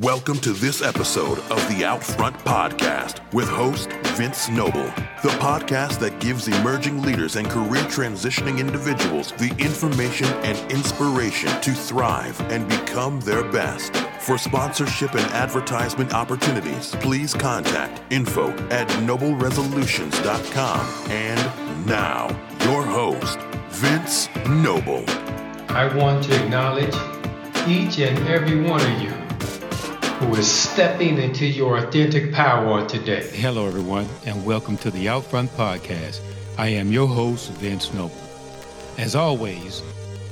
Welcome to this episode of the Outfront Podcast with host Vince Noble, the podcast that gives emerging leaders and career transitioning individuals the information and inspiration to thrive and become their best. For sponsorship and advertisement opportunities, please contact info at nobleresolutions.com. And now, your host, Vince Noble. I want to acknowledge each and every one of you who is stepping into your authentic power today. Hello, everyone, and welcome to the Outfront Podcast. I am your host, Vince Noble. As always,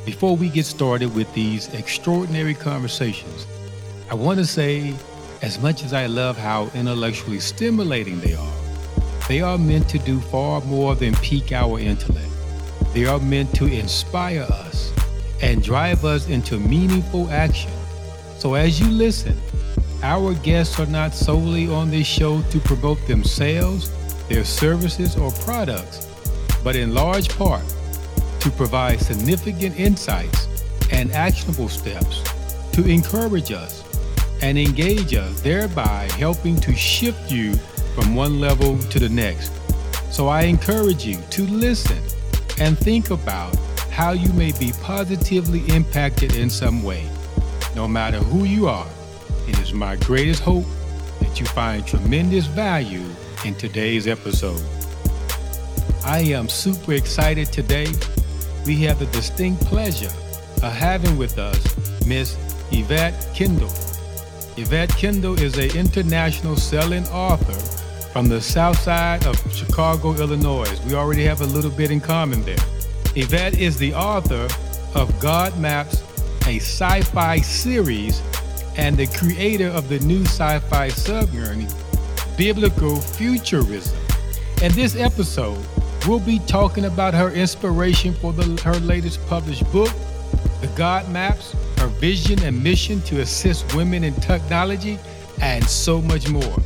before we get started with these extraordinary conversations, I want to say, as much as I love how intellectually stimulating they are, they are meant to do far more than pique our intellect. They are meant to inspire us and drive us into meaningful action. So as you listen, our guests are not solely on this show to promote themselves, their services, or products, but in large part to provide significant insights and actionable steps to encourage us and engage us, thereby helping to shift you from one level to the next. So I encourage you to listen and think about how you may be positively impacted in some way, no matter who you are it is my greatest hope that you find tremendous value in today's episode. I am super excited today. We have the distinct pleasure of having with us Miss Yvette Kendall. Yvette Kendall is an international selling author from the south side of Chicago, Illinois. We already have a little bit in common there. Yvette is the author of God Maps, a sci fi series and the creator of the new sci fi subgenre, Biblical Futurism. In this episode, we'll be talking about her inspiration for the, her latest published book, The God Maps, her vision and mission to assist women in technology, and so much more.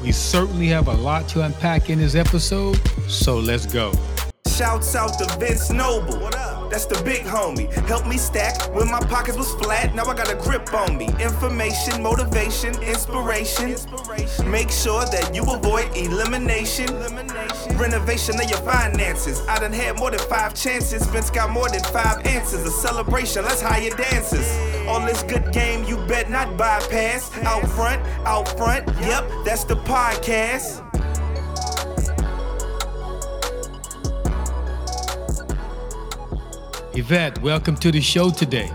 We certainly have a lot to unpack in this episode, so let's go. Shouts out to Vince Noble. What up? That's the big homie. Help me stack when my pockets was flat. Now I got a grip on me. Information, motivation, inspiration. Make sure that you avoid elimination. Renovation of your finances. I done had more than five chances. Vince got more than five answers. A celebration, let's hire dancers. All this good game, you bet not bypass. Out front, out front, yep, that's the podcast. Yvette, welcome to the show today.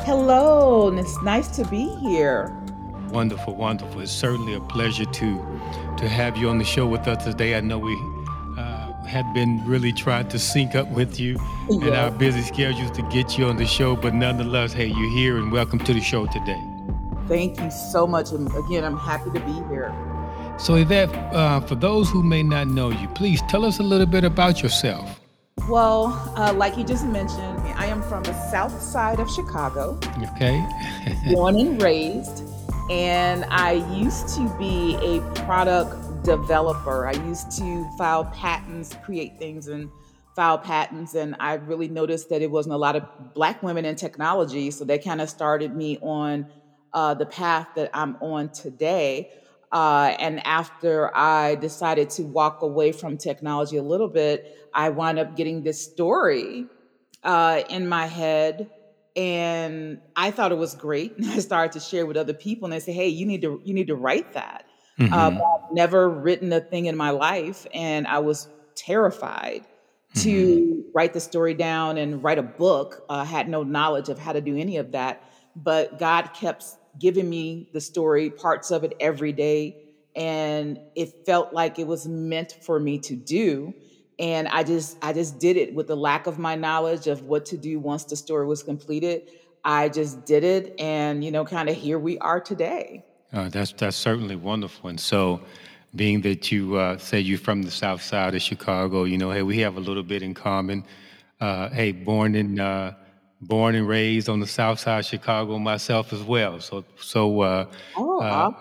Hello, and it's nice to be here. Wonderful, wonderful. It's certainly a pleasure to to have you on the show with us today. I know we uh, had been really trying to sync up with you yeah. and our busy schedules to get you on the show, but nonetheless, hey, you're here and welcome to the show today. Thank you so much, and again, I'm happy to be here. So, Yvette, uh, for those who may not know you, please tell us a little bit about yourself. Well, uh, like you just mentioned, I am from the south side of Chicago. Okay. born and raised. And I used to be a product developer. I used to file patents, create things, and file patents. And I really noticed that it wasn't a lot of Black women in technology. So that kind of started me on uh, the path that I'm on today. Uh, and after I decided to walk away from technology a little bit, I wound up getting this story uh, in my head. And I thought it was great. And I started to share with other people, and they say, "Hey, you need to you need to write that." Mm-hmm. Um, I've never written a thing in my life, and I was terrified mm-hmm. to write the story down and write a book. I had no knowledge of how to do any of that, but God kept giving me the story, parts of it every day. And it felt like it was meant for me to do. And I just I just did it with the lack of my knowledge of what to do once the story was completed. I just did it and you know, kind of here we are today. Uh, that's that's certainly wonderful. And so being that you uh, say you're from the south side of Chicago, you know, hey, we have a little bit in common. Uh, hey, born in uh, born and raised on the south side of Chicago myself as well. So, so uh, oh, uh,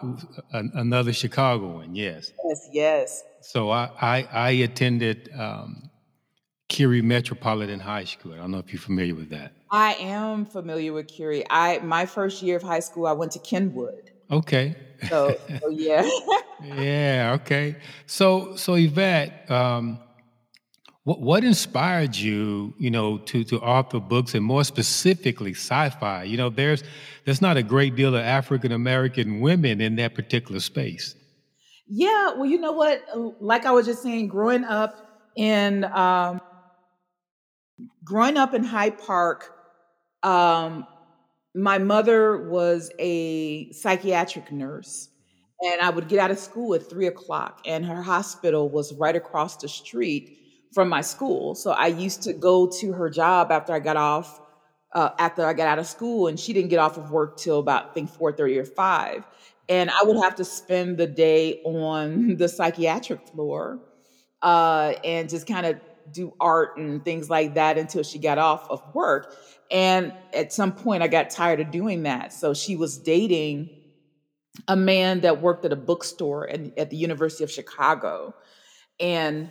another Chicagoan, yes. Yes, yes. So I I, I attended um, Curie Metropolitan High School. I don't know if you're familiar with that. I am familiar with Curie. I my first year of high school, I went to Kenwood. Okay. So, so yeah. yeah. Okay. So so Yvette, um, what what inspired you, you know, to to author books and more specifically sci-fi? You know, there's there's not a great deal of African American women in that particular space. Yeah. Well, you know what? Like I was just saying, growing up in um, growing up in Hyde Park um, my mother was a psychiatric nurse, and I would get out of school at three o'clock, and her hospital was right across the street from my school. So I used to go to her job after I got off, uh, after I got out of school, and she didn't get off of work till about I think four thirty or five, and I would have to spend the day on the psychiatric floor, uh, and just kind of do art and things like that until she got off of work. And at some point, I got tired of doing that. So she was dating a man that worked at a bookstore at, at the University of Chicago. And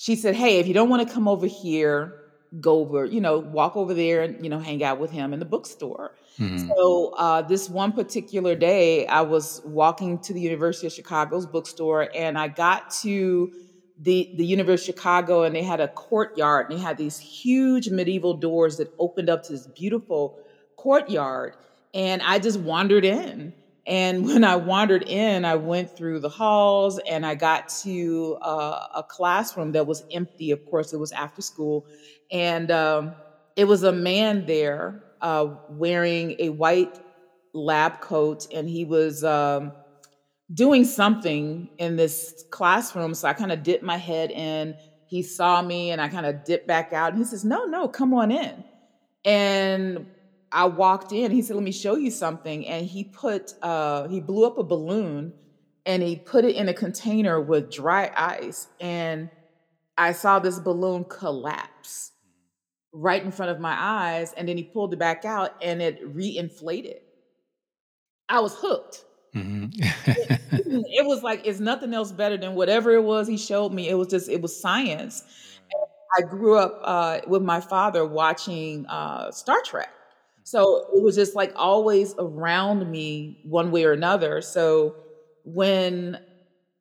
she said, Hey, if you don't want to come over here, go over, you know, walk over there and, you know, hang out with him in the bookstore. Mm-hmm. So uh, this one particular day, I was walking to the University of Chicago's bookstore and I got to the the University of Chicago, and they had a courtyard, and they had these huge medieval doors that opened up to this beautiful courtyard. And I just wandered in. And when I wandered in, I went through the halls and I got to uh, a classroom that was empty. Of course, it was after school. And um, it was a man there uh, wearing a white lab coat, and he was um, doing something in this classroom. So I kind of dipped my head in. He saw me and I kind of dipped back out. And he says, No, no, come on in. And I walked in. He said, Let me show you something. And he put, uh, he blew up a balloon and he put it in a container with dry ice. And I saw this balloon collapse right in front of my eyes. And then he pulled it back out and it reinflated. I was hooked. Mm-hmm. it, it, was like it's nothing else better than whatever it was he showed me. It was just it was science. I grew up uh, with my father watching uh, Star Trek, so it was just like always around me one way or another. So when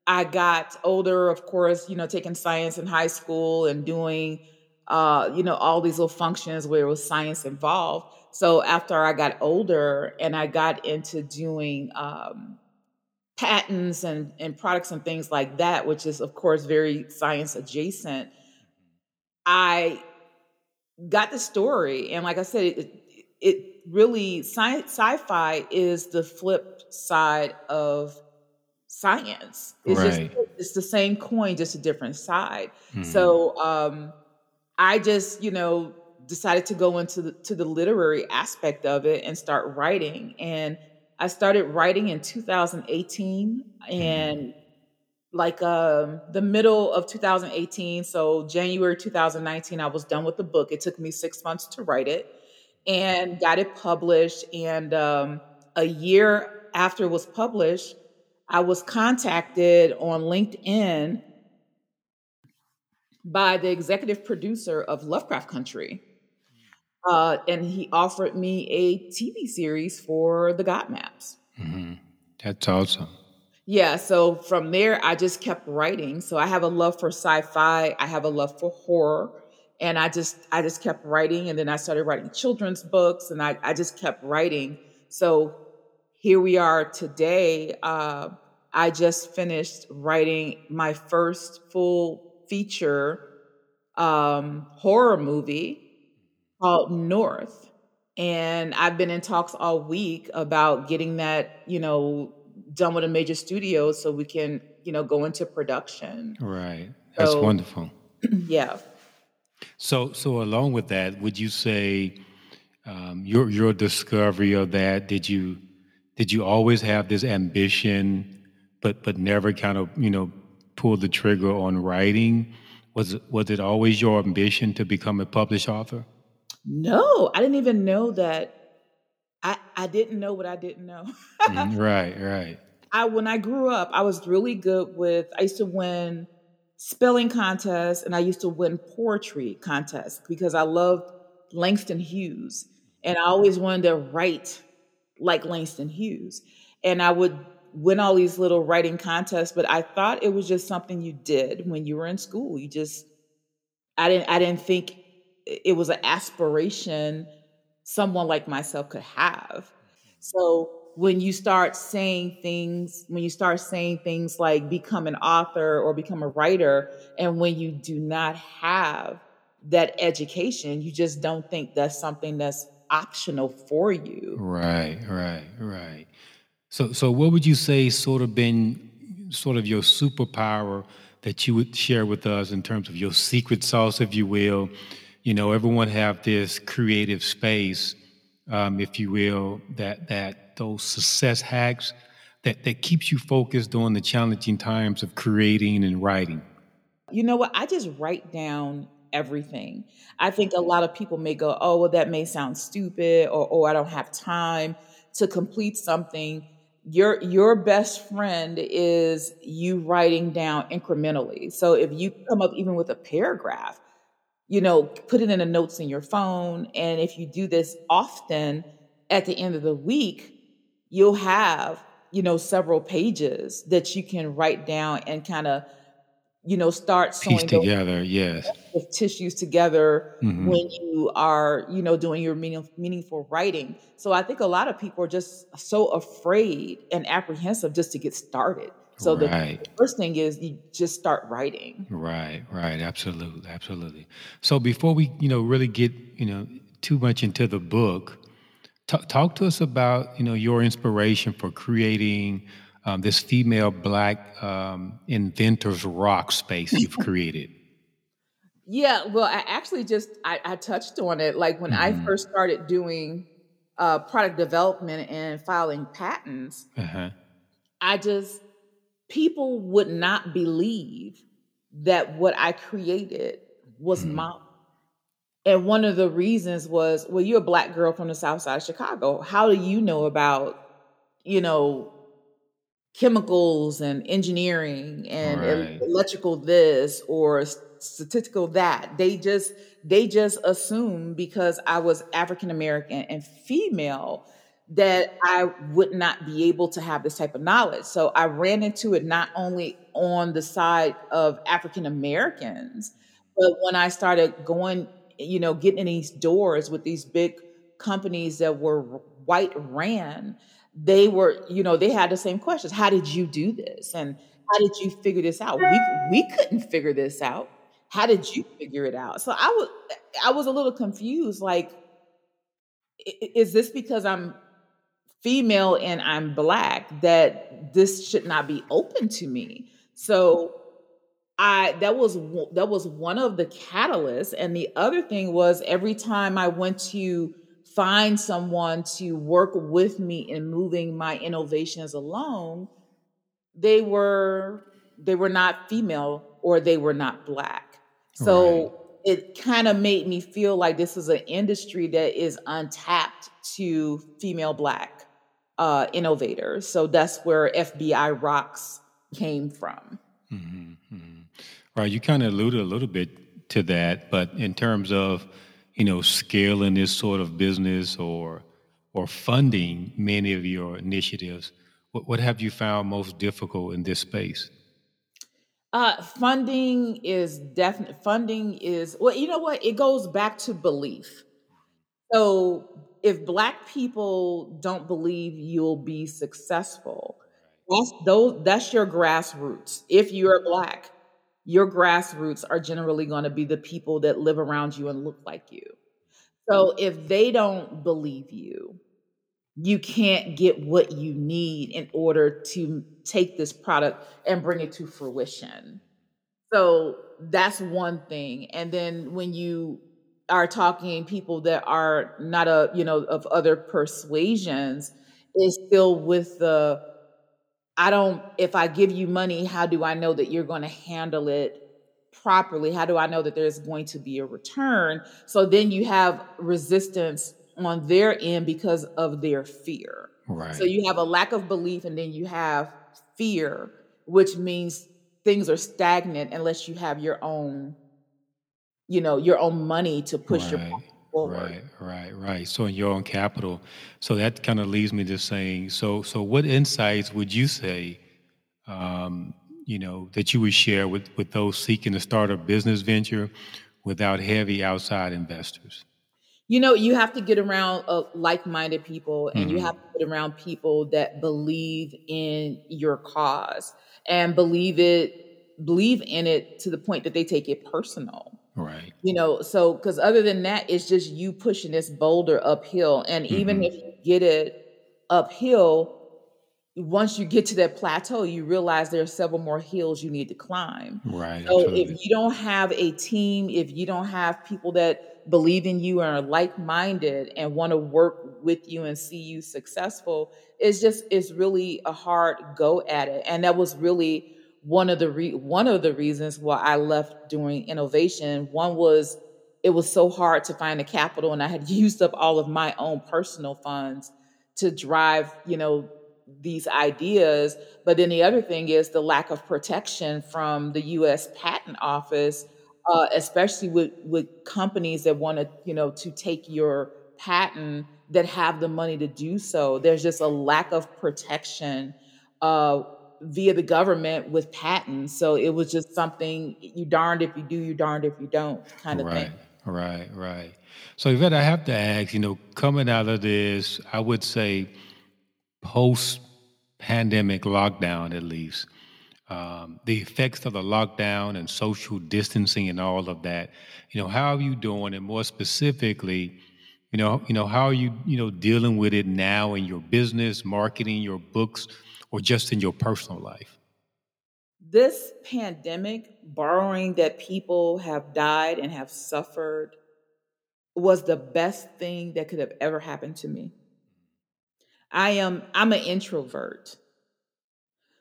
I got older, of course, you know, taking science in high school and doing, uh, you know, all these little functions where it was science involved so after I got older and I got into doing um, patents and, and products and things like that, which is, of course, very science adjacent, I got the story. And like I said, it, it really, sci- sci-fi is the flip side of science. It's right. just it's the same coin, just a different side. Hmm. So um, I just, you know, decided to go into the, to the literary aspect of it and start writing. And I started writing in 2018 and like um, the middle of 2018, so January 2019, I was done with the book. It took me six months to write it and got it published. And um, a year after it was published, I was contacted on LinkedIn by the executive producer of Lovecraft Country. Uh, and he offered me a TV series for the God Maps. Mm-hmm. That's awesome. Yeah, so from there, I just kept writing. So I have a love for sci-fi. I have a love for horror, and I just I just kept writing. And then I started writing children's books, and I I just kept writing. So here we are today. Uh, I just finished writing my first full feature um, horror movie called North. And I've been in talks all week about getting that, you know, done with a major studio so we can, you know, go into production. Right. That's so, wonderful. Yeah. So, so along with that, would you say um, your your discovery of that? Did you did you always have this ambition, but but never kind of you know pull the trigger on writing? Was it, was it always your ambition to become a published author? No, I didn't even know that. I I didn't know what I didn't know. Mm, right, right. I when I grew up, I was really good with. I used to win spelling contests and I used to win poetry contests because I loved Langston Hughes, and I always wanted to write like Langston Hughes. And I would win all these little writing contests, but I thought it was just something you did when you were in school. You just I didn't I didn't think it was an aspiration someone like myself could have. So when you start saying things, when you start saying things like become an author or become a writer, and when you do not have that education, you just don't think that's something that's optional for you. Right, right, right. So, so what would you say sort of been sort of your superpower that you would share with us in terms of your secret sauce, if you will? You know, everyone have this creative space, um, if you will, that that those success hacks that that keeps you focused during the challenging times of creating and writing. You know what? I just write down everything. I think a lot of people may go, "Oh, well, that may sound stupid," or "Oh, I don't have time to complete something." Your your best friend is you writing down incrementally. So if you come up even with a paragraph, you know, put it in the notes in your phone, and if you do this often, at the end of the week, you'll have you know several pages that you can write down and kind of you know start piece together yes. tissues together mm-hmm. when you are you know doing your meaning, meaningful writing. So i think a lot of people are just so afraid and apprehensive just to get started. So right. the first thing is you just start writing. Right right absolutely absolutely. So before we you know really get you know too much into the book Talk, talk to us about you know your inspiration for creating um, this female black um, inventors rock space you've created. Yeah, well, I actually just I, I touched on it. Like when mm-hmm. I first started doing uh, product development and filing patents, uh-huh. I just people would not believe that what I created was mm-hmm. my and one of the reasons was, well, you're a black girl from the south side of Chicago. How do you know about, you know, chemicals and engineering and right. electrical this or statistical that? They just they just assume because I was African American and female that I would not be able to have this type of knowledge. So I ran into it not only on the side of African Americans, but when I started going you know, getting in these doors with these big companies that were white ran, they were, you know, they had the same questions. How did you do this? And how did you figure this out? We we couldn't figure this out. How did you figure it out? So I was I was a little confused. Like, is this because I'm female and I'm black that this should not be open to me? So I that was that was one of the catalysts and the other thing was every time I went to find someone to work with me in moving my innovations along they were they were not female or they were not black so right. it kind of made me feel like this is an industry that is untapped to female black uh, innovators so that's where fbi rocks came from mm-hmm. Right. You kind of alluded a little bit to that, but in terms of, you know, scaling this sort of business or or funding many of your initiatives, what, what have you found most difficult in this space? Uh, funding is definite. Funding is well. You know what? It goes back to belief. So if Black people don't believe you'll be successful, that's those. That's your grassroots. If you're Black, your grassroots are generally going to be the people that live around you and look like you. So if they don't believe you, you can't get what you need in order to take this product and bring it to fruition. So that's one thing. And then when you are talking people that are not a, you know, of other persuasions, is still with the I don't, if I give you money, how do I know that you're going to handle it properly? How do I know that there's going to be a return? So then you have resistance on their end because of their fear. Right. So you have a lack of belief and then you have fear, which means things are stagnant unless you have your own, you know, your own money to push right. your forward. Right, right, right. So in your own capital. So that kind of leads me to saying, so so what insights would you say, um, you know, that you would share with with those seeking to start a business venture without heavy outside investors? You know, you have to get around uh, like-minded people, and you hmm have to get around people that believe in your cause and believe it, believe in it to the point that they take it personal. Right. You know, so because other than that, it's just you pushing this boulder uphill. And even hmm if you get it uphill, once you get to that plateau, you realize there are several more hills you need to climb. Right. So if you don't have a team, if you don't have people that believe in you and are like-minded and want to work with you and see you successful, it's just it's really a hard go at it. And that was really one of the re- one of the reasons why I left doing innovation. One was it was so hard to find the capital and I had used up all of my own personal funds to drive, you know, these ideas. But then the other thing is the lack of protection from the US Patent Office, uh, especially with, with companies that want to, you know, to take your patent that have the money to do so. There's just a lack of protection uh, via the government with patents. So it was just something you darned if you do, you darned if you don't kind of thing. Right. Right. Right. So Yvette, I have to ask, you know, coming out of this, I would say post pandemic lockdown at least, um, the effects of the lockdown and social distancing and all of that, you know, how are you doing? And more specifically, you know, you know, how are you, you know, dealing with it now in your business, marketing, your books, or just in your personal life? This pandemic, borrowing that people have died and have suffered, was the best thing that could have ever happened to me. I am I'm an introvert.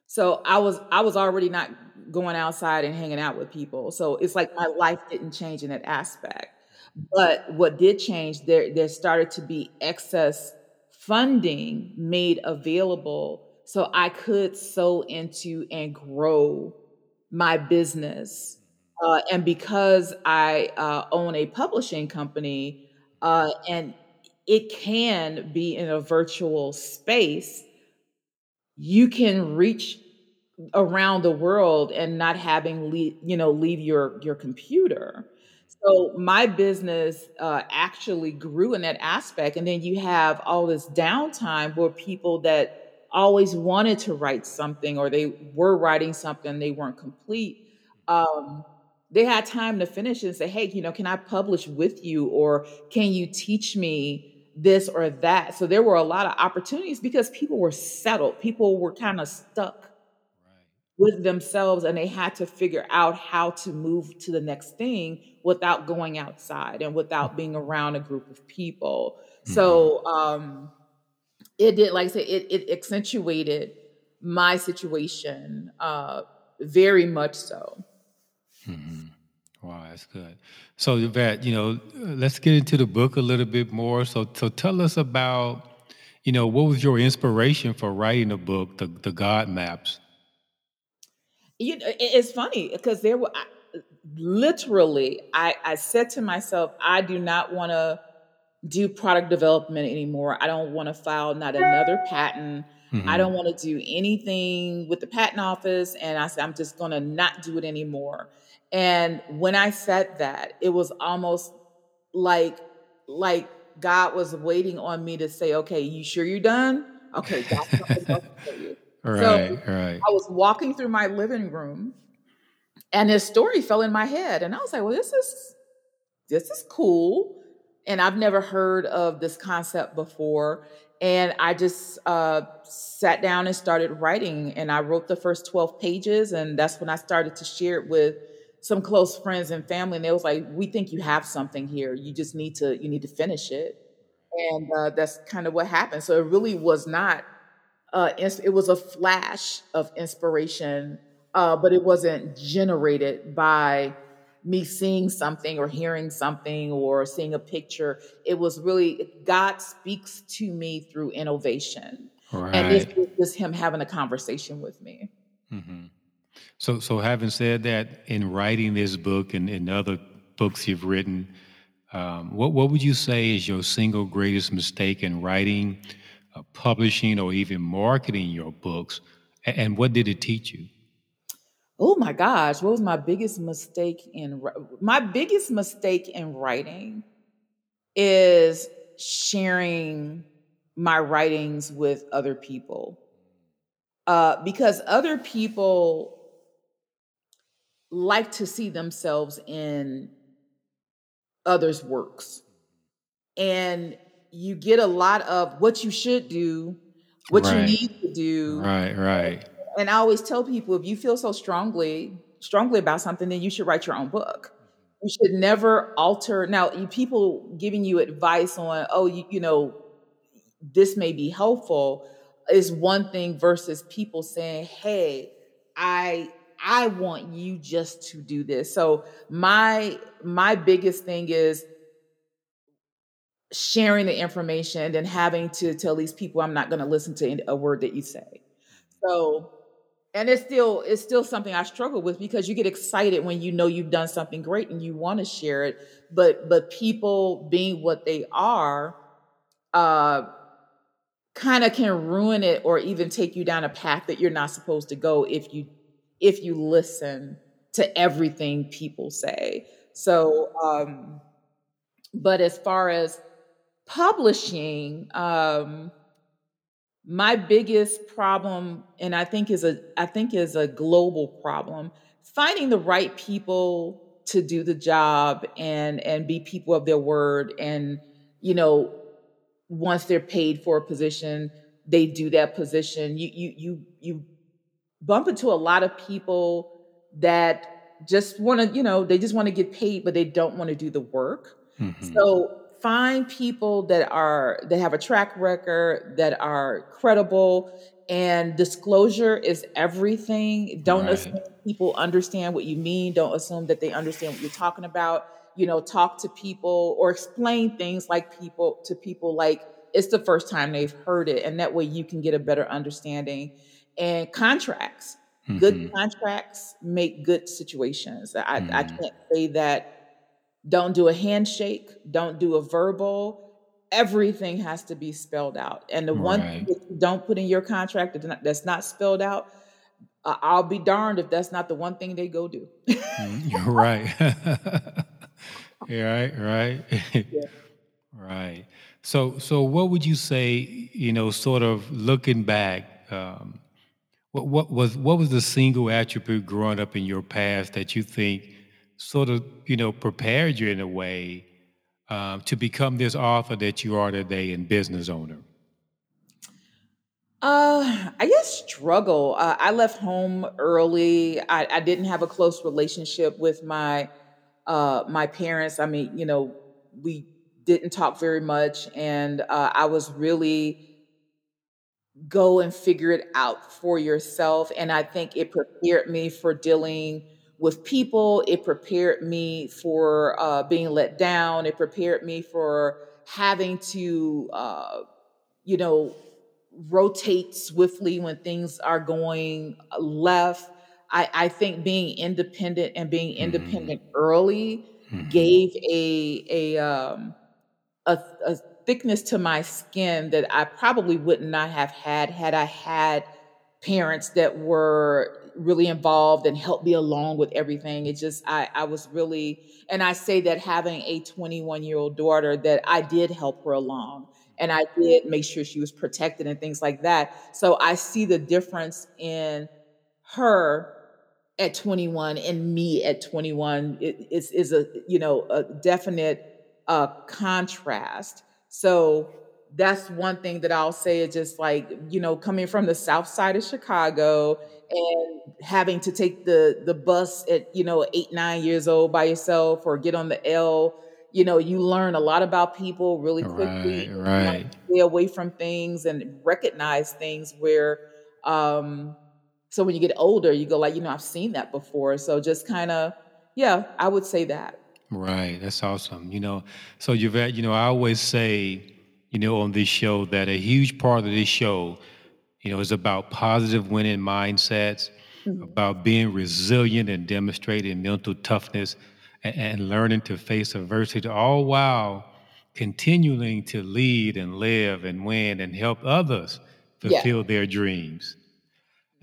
So I was I was already not going outside and hanging out with people. So it's like my life didn't change in that aspect. But what did change, there there started to be excess funding made available so I could sow into and grow my business. Uh, and because I uh, own a publishing company, uh, and it can be in a virtual space, you can reach around the world and not having le- you know leave your your computer so my business uh, actually grew in that aspect and then you have all this downtime where people that always wanted to write something or they were writing something they weren't complete um, they had time to finish and say hey you know can i publish with you or can you teach me this or that? So there were a lot of opportunities because people were settled. People were kind of stuck with themselves and they had to figure out how to move to the next thing without going outside and without being around a group of people. hmm So um it did like I said, it, it accentuated my situation uh very much so. hmm Wow, that's good. So, Yvette, you know, let's get into the book a little bit more. So, so tell us about, you know, what was your inspiration for writing the book, the the God Maps? You know, it's funny because there were I, literally I, I said to myself, I do not want to do product development anymore. I don't want to file not another patent. I hmm don't want to do anything with the patent office. And I said, I'm just going to not do it anymore. And when I said that, it was almost like, like God was waiting on me to say, okay, you sure you're done? Okay, got something else for you. So Right, right. I was walking through my living room and this story fell in my head. And I was like, well, this is this is cool. And I've never heard of this concept before. And I just uh, sat down and started writing. And I wrote the first 12 pages. And that's when I started to share it with some close friends and family. And they was like, we think you have something here. You just need to, you need to finish it. And uh, that's kind of what happened. So it really was not, uh, it was a flash of inspiration, uh, but it wasn't generated by me seeing something or hearing something or seeing a picture. It was really God speaks to me through innovation. And this was just him having a conversation with me. hmm So, so having said that, in writing this book and in other books you've written, Um, what what would you say is your single greatest mistake in writing, uh, publishing, or even marketing your books? A- And what did it teach you? Oh my gosh, what was my biggest mistake in my biggest mistake in writing is sharing my writings with other people. Uh, because other people like to see themselves in others' works. And you get a lot of what you should do, what you need to do. right, right, And I always tell people if you feel so strongly, strongly about something, then you should write your own book. Mm-hmm. You should never alter. Now, people giving you advice on, oh, you, you know, this may be helpful is one thing versus people saying, "Hey, I I want you just to do this." So my my biggest thing is sharing the information and then having to tell these people I'm not going to listen to a word that you say. Mm-hmm. So and it's still it's still something I struggle with because you get excited when you know you've done something great and you want to share it, but but people being what they are, uh, kind of can ruin it or even take you down a path that you're not supposed to go if you if you listen to everything people say. So, um, but as far as publishing, um, my biggest problem and i think is a i think is a global problem finding the right people to do the job and and be people of their word and you know once they're paid for a position they do that position. You you you you bump into a lot of people that just want to you know they just want to get paid but they don't want to do the work. Hmm so find people that are that have a track record that are credible and disclosure is everything. Don't Right, assume people understand what you mean. Don't assume that they understand what you're talking about. You know, talk to people or explain things like people to people like it's the first time they've heard it and that way you can get a better understanding. And contracts. hmm Good contracts make good situations. I, I hmm can't say that don't do a handshake, don't do a verbal. Everything has to be spelled out. And the one thing that you don't put in your contract that's not, spelled out, I'll be darned if that's not the one thing they go do. Mm, You're right. Yeah, right, right, Yeah. right. So, so what would you say? You know, sort of looking back, um, what what was what was the single attribute growing up in your past that you think sort of you know prepared you in a way um, to become this author that you are today and business owner? Uh, I guess struggle. Uh, I left home early. I, I didn't have a close relationship with my uh, my parents. I mean, you know, we didn't talk very much, and uh, I was really go and figure it out for yourself. And I think it prepared me for dealing with people. It prepared me for uh, being let down. It prepared me for having to, uh, you know, rotate swiftly when things are going left. I, I think being independent and being hmm independent early hmm gave a a um, a, a thickness to my skin that I probably would not have had had I had parents that were really involved and helped me along with everything. It just I I was really and I say that having a 21 year old daughter that I did help her along and I did make sure she was protected and things like that. So I see the difference in her at 21 and me at 21 it is is a you know a definite uh contrast so that's one thing that I'll say is just like you know coming from the south side of Chicago and having to take the the bus at you know 8 9 years old by yourself or get on the L you know you learn a lot about people really quickly Right, and you want right. stay away from things and recognize things where um so when you get older, you go like, you know, I've seen that before. So just kind of, yeah, I would say that. Right, that's awesome. You know, so Yvette, you know, I always say, you know, on this show that a huge part of this show, you know, is about positive winning mindsets, Mhm. about being resilient and demonstrating mental toughness. and, and learning to face adversity, all while continuing to lead and live and win and help others Yeah. fulfill their dreams.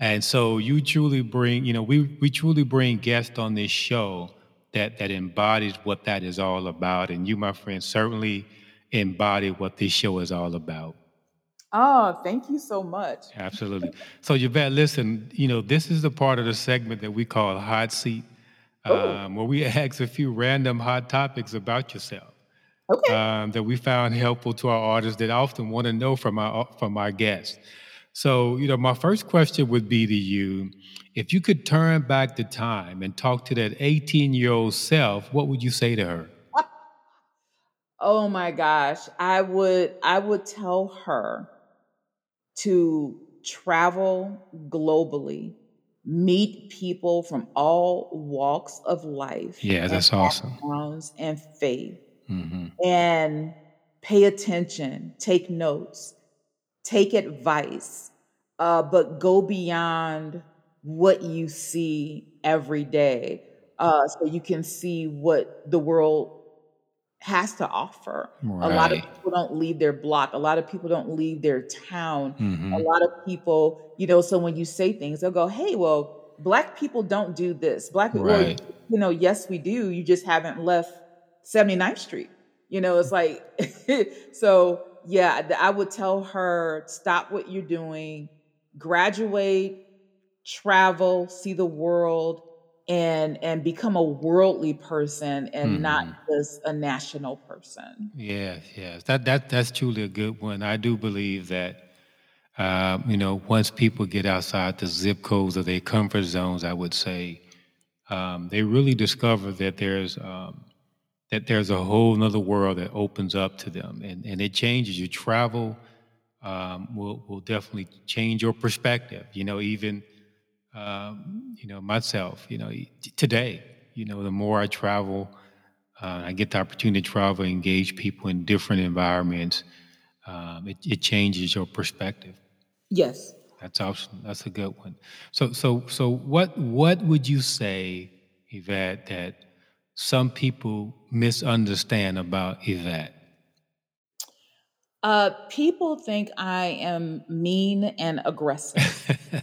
And so you truly bring, you know, we we truly bring guests on this show that that embodies what that is all about. And you, my friend, certainly embody what this show is all about. Oh, thank you so much. Absolutely. So Yvette, listen, you know, this is the part of the segment that we call hot seat, Oh. um, where we ask a few random hot topics about yourself Okay. um, that we found helpful to our artists that often want to know from our from our guests. So, you know, my first question would be to you: If you could turn back the time and talk to that 18 year old self, what would you say to her? Oh my gosh, I would I would tell her to travel globally, meet people from all walks of life Yeah, that's awesome. and faith. Hmm and pay attention, take notes, take advice, uh, but go beyond what you see every day. Uh, so you can see what the world has to offer. A lot of people don't leave their block. A lot of people don't leave their town. hmm A lot of people, you know, so when you say things, they'll go, hey, well, black people don't do this. Black people, well, you know, yes, we do. You just haven't left 79th Street. You know, it's like, so yeah, I would tell her, stop what you're doing, graduate, travel, see the world, and and become a worldly person and hmm not just a national person. Yes, yes. That that that's truly a good one. I do believe that um, you know once people get outside the zip codes of their comfort zones, I would say um, they really discover that there's um, that there's a whole nother world that opens up to them, and and it changes. You travel um, will will definitely change your perspective. You know, even um, you know myself. You know, today, you know, the more I travel. Uh, I get the opportunity to travel, engage people in different environments. Um, it, it changes your perspective. Yes. That's awesome. That's a good one. So, so, so, what what would you say, Yvette, that some people misunderstand about Yvette? Uh, people think I am mean and aggressive.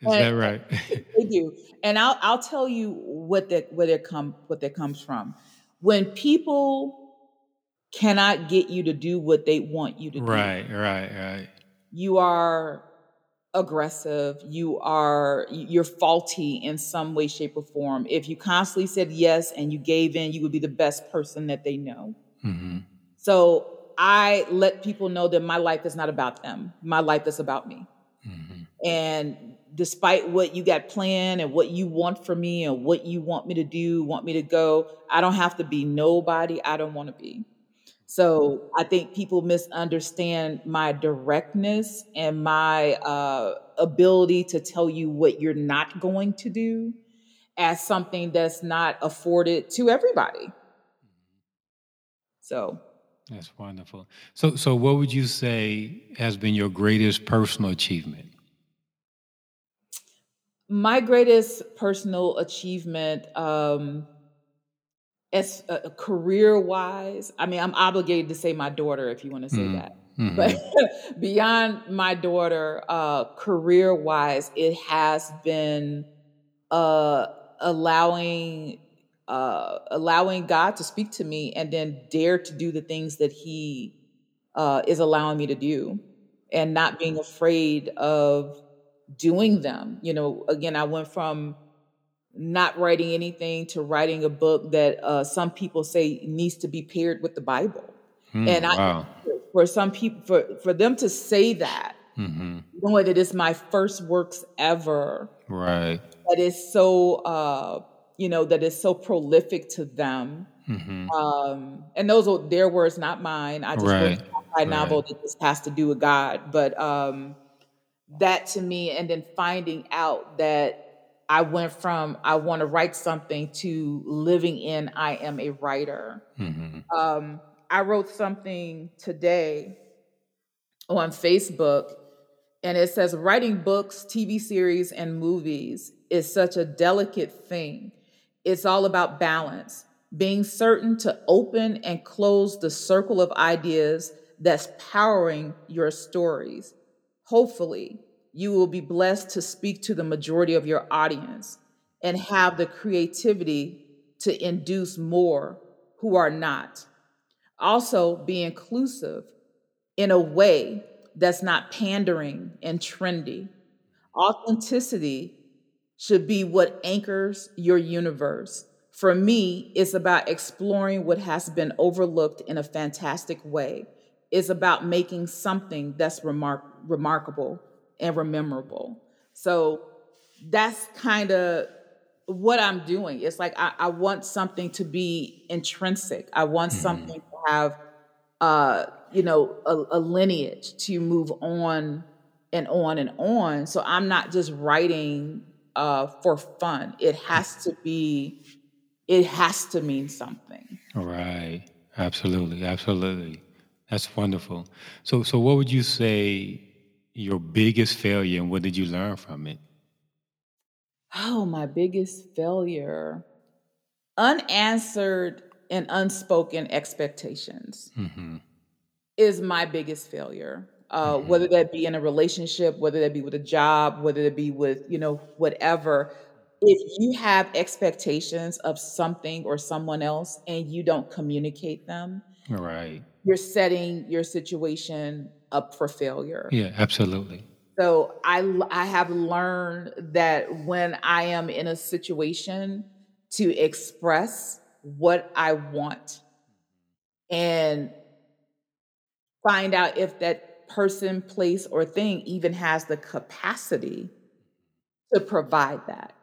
Is that right? they do. And I'll I'll tell you what that where it come what that comes from. When people cannot get you to do what they want you to do, right, right, right. you are aggressive, you are you're faulty in some way, shape, or form. If you constantly said yes and you gave in, you would be the best person that they know. hmm So I let people know that my life is not about them. My life is about me. hmm And despite what you got planned and what you want from me and what you want me to do, want me to go, I don't have to be nobody I don't want to be. So I think people misunderstand my directness and my uh, ability to tell you what you're not going to do as something that's not afforded to everybody. So That's wonderful. So, so, what would you say has been your greatest personal achievement? My greatest personal achievement um as uh, career wise i mean i'm obligated to say my daughter if you want to say that. Hmm but beyond my daughter uh career wise it has been uh allowing uh allowing god to speak to me and then dare to do the things that he uh is allowing me to do and not being afraid of doing them. You know, again, I went from not writing anything to writing a book that uh, some people say needs to be paired with the Bible. Mm, And I, wow. for some people, for for them to say that, hmm knowing that it's my first works ever, Right. that is so, uh, you know, that is so prolific to them. hmm Um, and those are their words, not mine. I just wrote Right. a sci-fi novel that just has to do with God. But um, that to me, and then finding out that I went from I want to write something to living in I am a writer. hmm Um, I wrote something today on Facebook, and it says writing books, TV series, and movies is such a delicate thing. it's all about balance, being certain to open and close the circle of ideas that's powering your stories. Hopefully, you will be blessed to speak to the majority of your audience and have the creativity to induce more who are not. Also, be inclusive in a way that's not pandering and trendy. Authenticity should be what anchors your universe. For me, it's about exploring what has been overlooked in a fantastic way. It's about making something that's remark- remarkable and rememberable. So that's kind of what I'm doing. It's like I, I, want something to be intrinsic. I want mm-hmm. something to have, uh, you know, a, a lineage to move on and on and on. So I'm not just writing uh, for fun. It has to be. It has to mean something. Right. Absolutely. Absolutely. That's wonderful. So, so what would you say your biggest failure, and what did you learn from it? Oh, my biggest failure. Unanswered and unspoken expectations mm-hmm. is my biggest failure. Uh, mm-hmm. Whether that be in a relationship, whether that be with a job, whether it be with, you know, whatever. If you have expectations of something or someone else and you don't communicate them, right, you're setting your situation up for failure. Yeah, absolutely. So I I have learned that when I am in a situation to express what I want and find out if that person, place, or thing even has the capacity to provide that.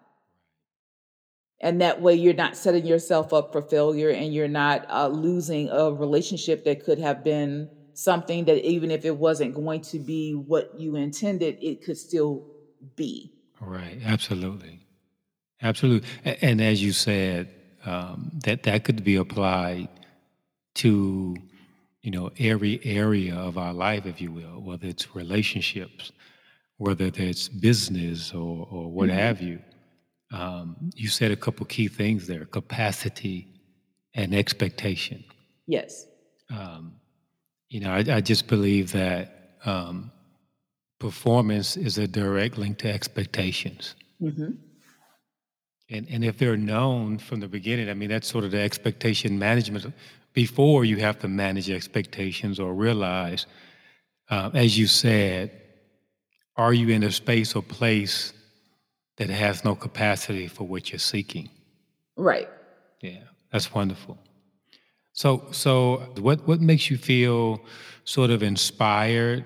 And that way, you're not setting yourself up for failure and you're not uh, losing a relationship that could have been something that even if it wasn't going to be what you intended, it could still be. Right. Absolutely. Absolutely. And as you said, um, that that could be applied to you know every area of our life, if you will, whether it's relationships, whether it's business or, or what mm-hmm. have you. Um, you said a couple key things there: capacity and expectation. Yes. Um, you know, I, I just believe that um, performance is a direct link to expectations. Mm-hmm. And, and if they're known from the beginning, I mean, that's sort of the expectation management. Before you have to manage expectations or realize, uh, as you said, are you in a space or place that has no capacity for what you're seeking? Right. Yeah, that's wonderful. So, so what what makes you feel sort of inspired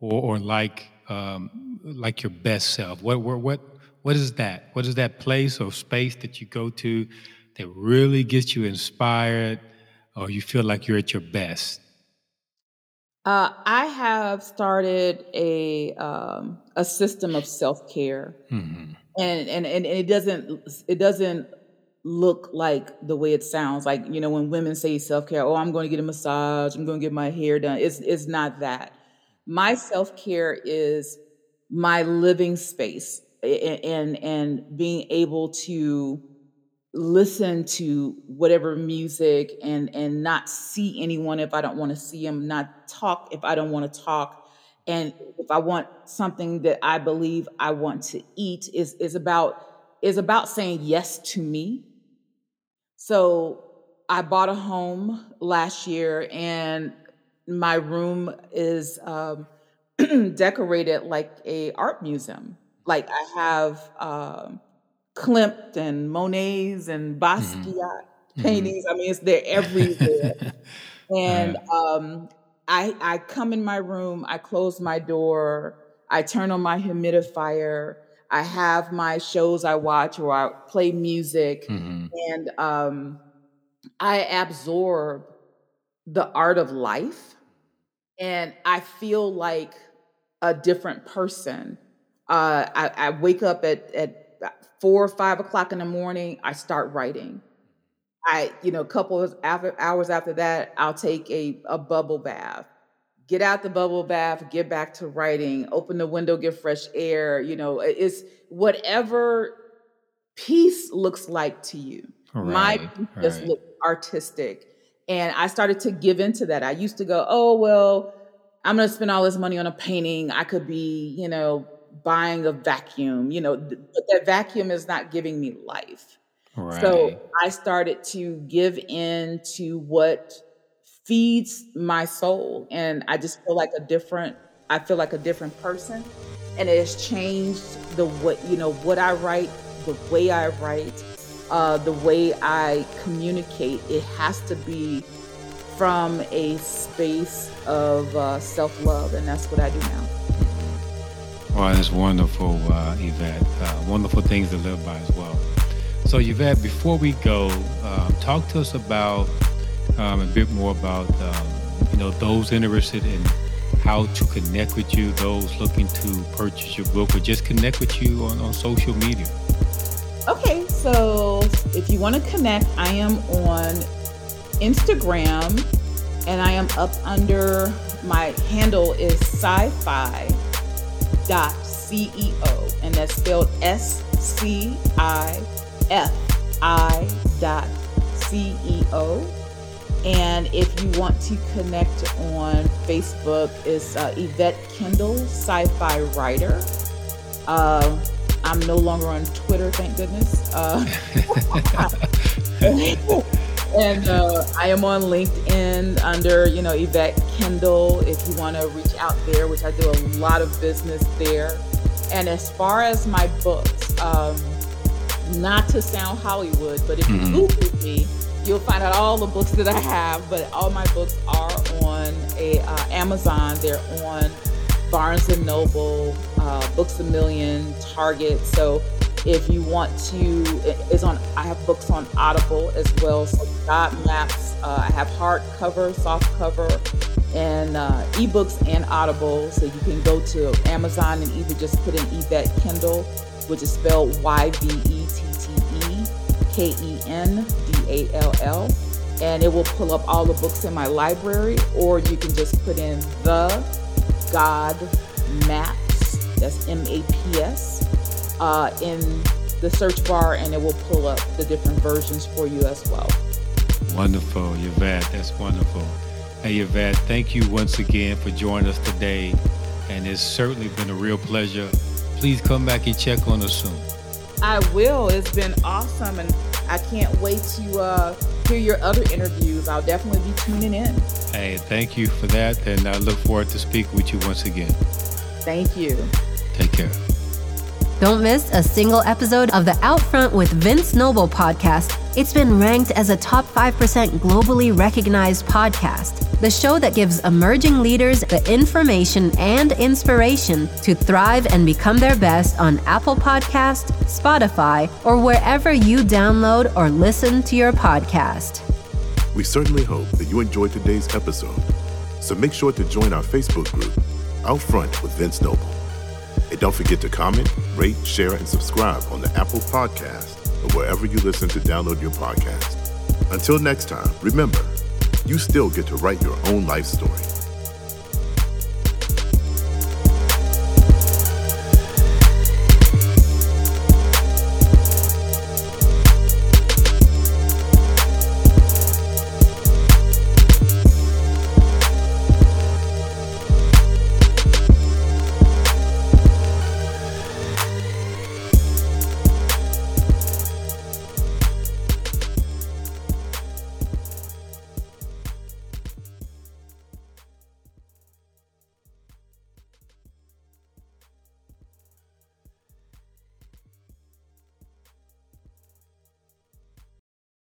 or, or like um, like your best self? What what what is that? What is that place or space that you go to that really gets you inspired, or you feel like you're at your best? Uh, I have started a um, a system of self care, mm-hmm. and, and and it doesn't it doesn't look like the way it sounds. Like, you know, when women say self-care, oh, I'm going to get a massage, I'm going to get my hair done. It's it's not that. My self-care is my living space and and being able to listen to whatever music and and not see anyone if I don't want to see them, not talk if I don't want to talk. And if I want something that I believe I want to eat is is about is about saying yes to me so I bought a home last year, and my room is um, decorated like a art museum. Like I have uh, Klimt and Monet's and Basquiat mm-hmm. paintings. I mean, it's they're everywhere. and um, I I come in my room, I close my door, I turn on my humidifier, I have my shows I watch or I play music, mm-hmm. and um, I absorb the art of life, and I feel like a different person. Uh, I, I wake up at at four or five o'clock in the morning. I start writing. I, you know, a couple of after, hours after that, I'll take a, a bubble bath get out the bubble bath, get back to writing, open the window, get fresh air. You know, it's whatever peace looks like to you. Right, My peace just right. looks artistic. And I started to give into that. I used to go, oh, well, I'm going to spend all this money on a painting. I could be, you know, buying a vacuum, you know, but that vacuum is not giving me life. Right. So I started to give in to what feeds my soul. And I just feel like a different, I feel like a different person. And it has changed the what, you know, what I write, the way I write, uh, the way I communicate. It has to be from a space of uh, self love. And that's what I do now. Well, that's wonderful, uh. Uh, wonderful things to live by as well. So, Yvette, before we go, um, talk to us about um, a bit more about um, you know those interested in how to connect with you, those looking to purchase your book, or just connect with you on, on social media. Okay, so if you want to connect, I am on Instagram and I am up under my handle is sci-fi dot CEO and that's spelled S C I F I dot CEO. And if you want to connect on Facebook, it's uh, Yvette Kendall, sci-fi writer. Uh, I'm no longer on Twitter, thank goodness. Uh, and uh, I am on LinkedIn under, you know, Yvette Kendall. If you want to reach out there, which I do a lot of business there. And as far as my books, um, not to sound Hollywood, but if you Mhm. Google me, you'll find out all the books that I have. But all my books are on a uh, Amazon. They're on Barnes and Noble, uh, Books a Million, Target. So if you want to, it is on. I have books on Audible as well. So God Maps. Uh, I have hardcover, soft cover, and uh, ebooks and Audible. So you can go to Amazon and either just put in Yvette Kendall, which is spelled Y V E T T E K E N D A L L, and it will pull up all the books in my library. Or you can just put in the God Maps. That's M A P S uh, in the search bar, and it will pull up the different versions for you as well. Wonderful, Yvette. That's wonderful. Hey, Yvette, thank you once again for joining us today. And it's certainly been a real pleasure. Please come back and check on us soon. I will. It's been awesome, and I can't wait to uh, hear your other interviews. I'll definitely be tuning in. Hey, thank you for that. And I look forward to speaking with you once again. Thank you. Take care. Don't miss a single episode of the Outfront with Vince Noble podcast. It's been ranked as a top 5% globally recognized podcast. The show that gives emerging leaders the information and inspiration to thrive and become their best on Apple Podcast, Spotify, or wherever you download or listen to your podcast. We certainly hope that you enjoyed today's episode. So make sure to join our Facebook group, Out Front with Vince Noble. And don't forget to comment, rate, share, and subscribe on the Apple Podcast or wherever you listen to download your podcast. Until next time, remember, you still get to write your own life story.